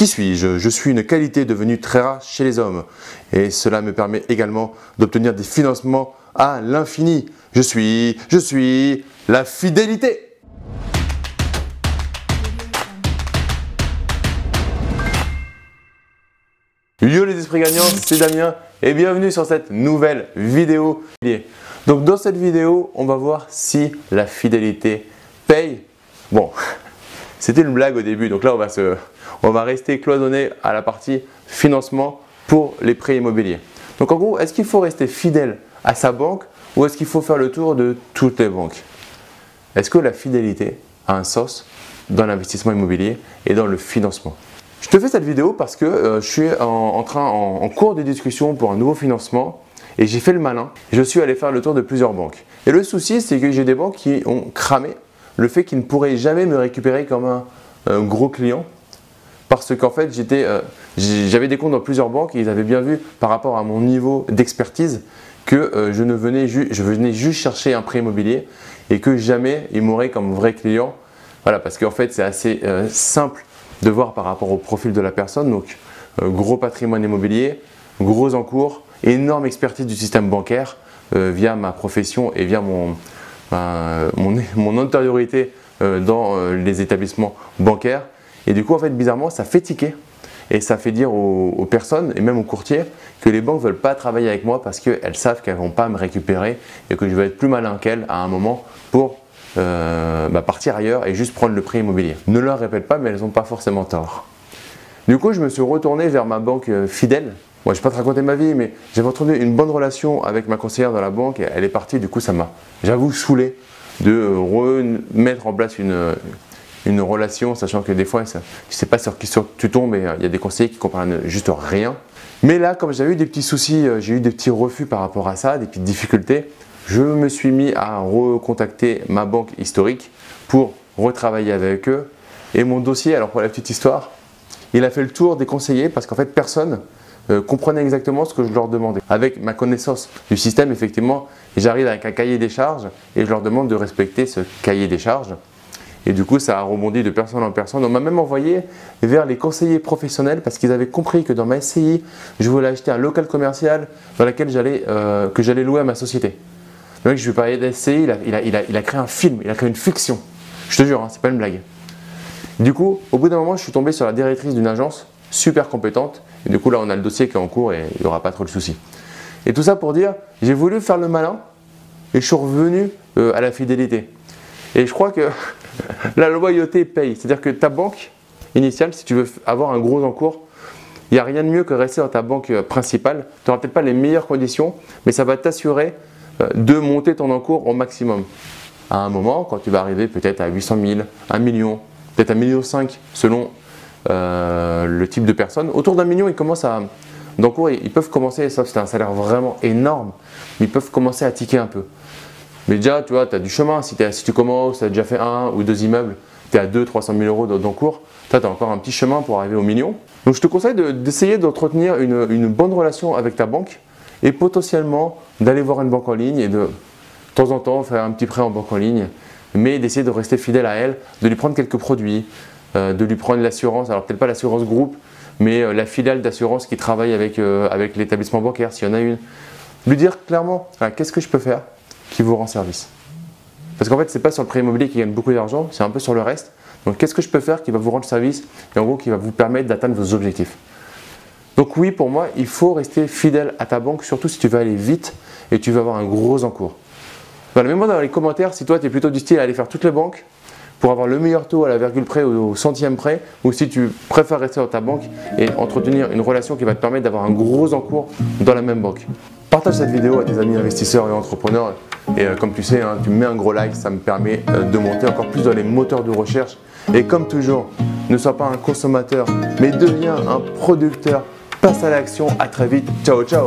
Qui suis-je? Je suis une qualité devenue très rare chez les hommes et cela me permet également d'obtenir des financements à l'infini. Je suis, je suis la fidélité. Yo les esprits gagnants, c'est Damien et bienvenue sur cette nouvelle vidéo. Donc dans cette vidéo, on va voir si la fidélité paye. Bon, c'était une blague au début, donc là on va, on va rester cloisonné à la partie financement pour les prêts immobiliers. Donc en gros, est-ce qu'il faut rester fidèle à sa banque ou est-ce qu'il faut faire le tour de toutes les banques? Est-ce que la fidélité a un sens dans l'investissement immobilier et dans le financement? Je te fais cette vidéo parce que euh, je suis en, train, en, cours de discussion pour un nouveau financement et j'ai fait le malin. Je suis allé faire le tour de plusieurs banques. Et le souci, c'est que j'ai des banques qui ont cramé le fait qu'ils ne pourraient jamais me récupérer comme un, gros client parce qu'en fait, euh, j'avais des comptes dans plusieurs banques et ils avaient bien vu par rapport à mon niveau d'expertise que euh, je, ne venais je juste chercher un prêt immobilier et que jamais ils m'auraient comme vrai client. Voilà, parce qu'en fait, c'est assez simple de voir par rapport au profil de la personne. Donc, euh, gros patrimoine immobilier, gros encours, énorme expertise du système bancaire euh, via ma profession et via mon, mon, antériorité euh, dans les établissements bancaires. Et du coup, en fait, bizarrement, ça fait tiquer. Et ça fait dire aux, personnes et même aux courtiers que les banques ne veulent pas travailler avec moi parce qu'elles savent qu'elles ne vont pas me récupérer et que je vais être plus malin qu'elles à un moment pour euh, bah, partir ailleurs et juste prendre le prix immobilier. Ne leur répète pas, mais elles n'ont pas forcément tort. Du coup, je me suis retourné vers ma banque euh, fidèle. Moi, je ne vais pas te raconter ma vie, mais j'avais retrouvé une bonne relation avec ma conseillère dans la banque elle est partie. Du coup, ça m'a, j'avoue, saoulé de remettre en place une, une relation, sachant que des fois, tu ne sais pas sur qui tu tombes et euh, il y a des conseillers qui comprennent juste rien. Mais là, comme j'avais eu des petits soucis, j'ai eu des petits refus par rapport à ça, des petites difficultés, je me suis mis à recontacter ma banque historique pour retravailler avec eux. Et mon dossier, alors pour la petite histoire, il a fait le tour des conseillers parce qu'en fait personne euh, comprenait exactement ce que je leur demandais. Avec ma connaissance du système, effectivement, j'arrive avec un cahier des charges et je leur demande de respecter ce cahier des charges. Et du coup, ça a rebondi de personne en personne. On m'a même envoyé vers les conseillers professionnels parce qu'ils avaient compris que dans ma SCI, je voulais acheter un local commercial dans lequel j'allais, euh, que j'allais louer à ma société. Le mec, je lui parlais d'essai, il a, il, a, il, a, il a, créé un film, il a créé une fiction. Je te jure, hein, c'est pas une blague. Du coup, au bout d'un moment, je suis tombé sur la directrice d'une agence super compétente. Et du coup, là, on a le dossier qui est en cours et il n'y aura pas trop de soucis. Et tout ça pour dire, j'ai voulu faire le malin et je suis revenu euh, à la fidélité. Et je crois que la loyauté paye. C'est-à-dire que ta banque initiale, si tu veux avoir un gros encours, il n'y a rien de mieux que rester dans ta banque euh, principale. Tu n'auras peut-être pas les meilleures conditions, mais ça va t'assurer euh, de monter ton encours au maximum. À un moment, quand tu vas arriver peut-être à 800 000, 1 million, peut-être 1,5 million selon euh, le type de personne, autour d'un million, ils commencent à. D'encours, ils peuvent commencer, sauf c'est un salaire vraiment énorme, ils peuvent commencer à tiquer un peu. Mais déjà, tu vois, tu as du chemin. Si, si tu commences, tu as déjà fait un ou deux immeubles, tu es à 2 300 000 euros d'encours, tu as encore un petit chemin pour arriver au million. Donc je te conseille d'essayer d'entretenir une bonne relation avec ta banque et potentiellement d'aller voir une banque en ligne et de, de temps en temps faire un petit prêt en banque en ligne, mais d'essayer de rester fidèle à elle, de lui prendre quelques produits, de lui prendre l'assurance, alors peut-être pas l'assurance groupe, mais euh, la filiale d'assurance qui travaille avec, euh, avec l'établissement bancaire, s'il y en a une. Lui dire clairement, qu'est-ce que je peux faire qui vous rend service? Parce qu'en fait, ce n'est pas sur le prêt immobilier qui gagne beaucoup d'argent, c'est un peu sur le reste. Donc qu'est-ce que je peux faire qui va vous rendre service et en gros qui va vous permettre d'atteindre vos objectifs? Donc oui, pour moi, il faut rester fidèle à ta banque, surtout si tu veux aller vite et tu veux avoir un gros encours. Voilà, mets-moi dans les commentaires si toi tu es plutôt du style à aller faire toutes les banques pour avoir le meilleur taux à la virgule près ou au centième près, ou si tu préfères rester dans ta banque et entretenir une relation qui va te permettre d'avoir un gros encours dans la même banque. Partage cette vidéo à tes amis investisseurs et entrepreneurs. Et euh, comme tu sais, hein, tu mets un gros like, ça me permet euh, de monter encore plus dans les moteurs de recherche. Et comme toujours, ne sois pas un consommateur, mais deviens un producteur Passe à l'action, à très vite, ciao ciao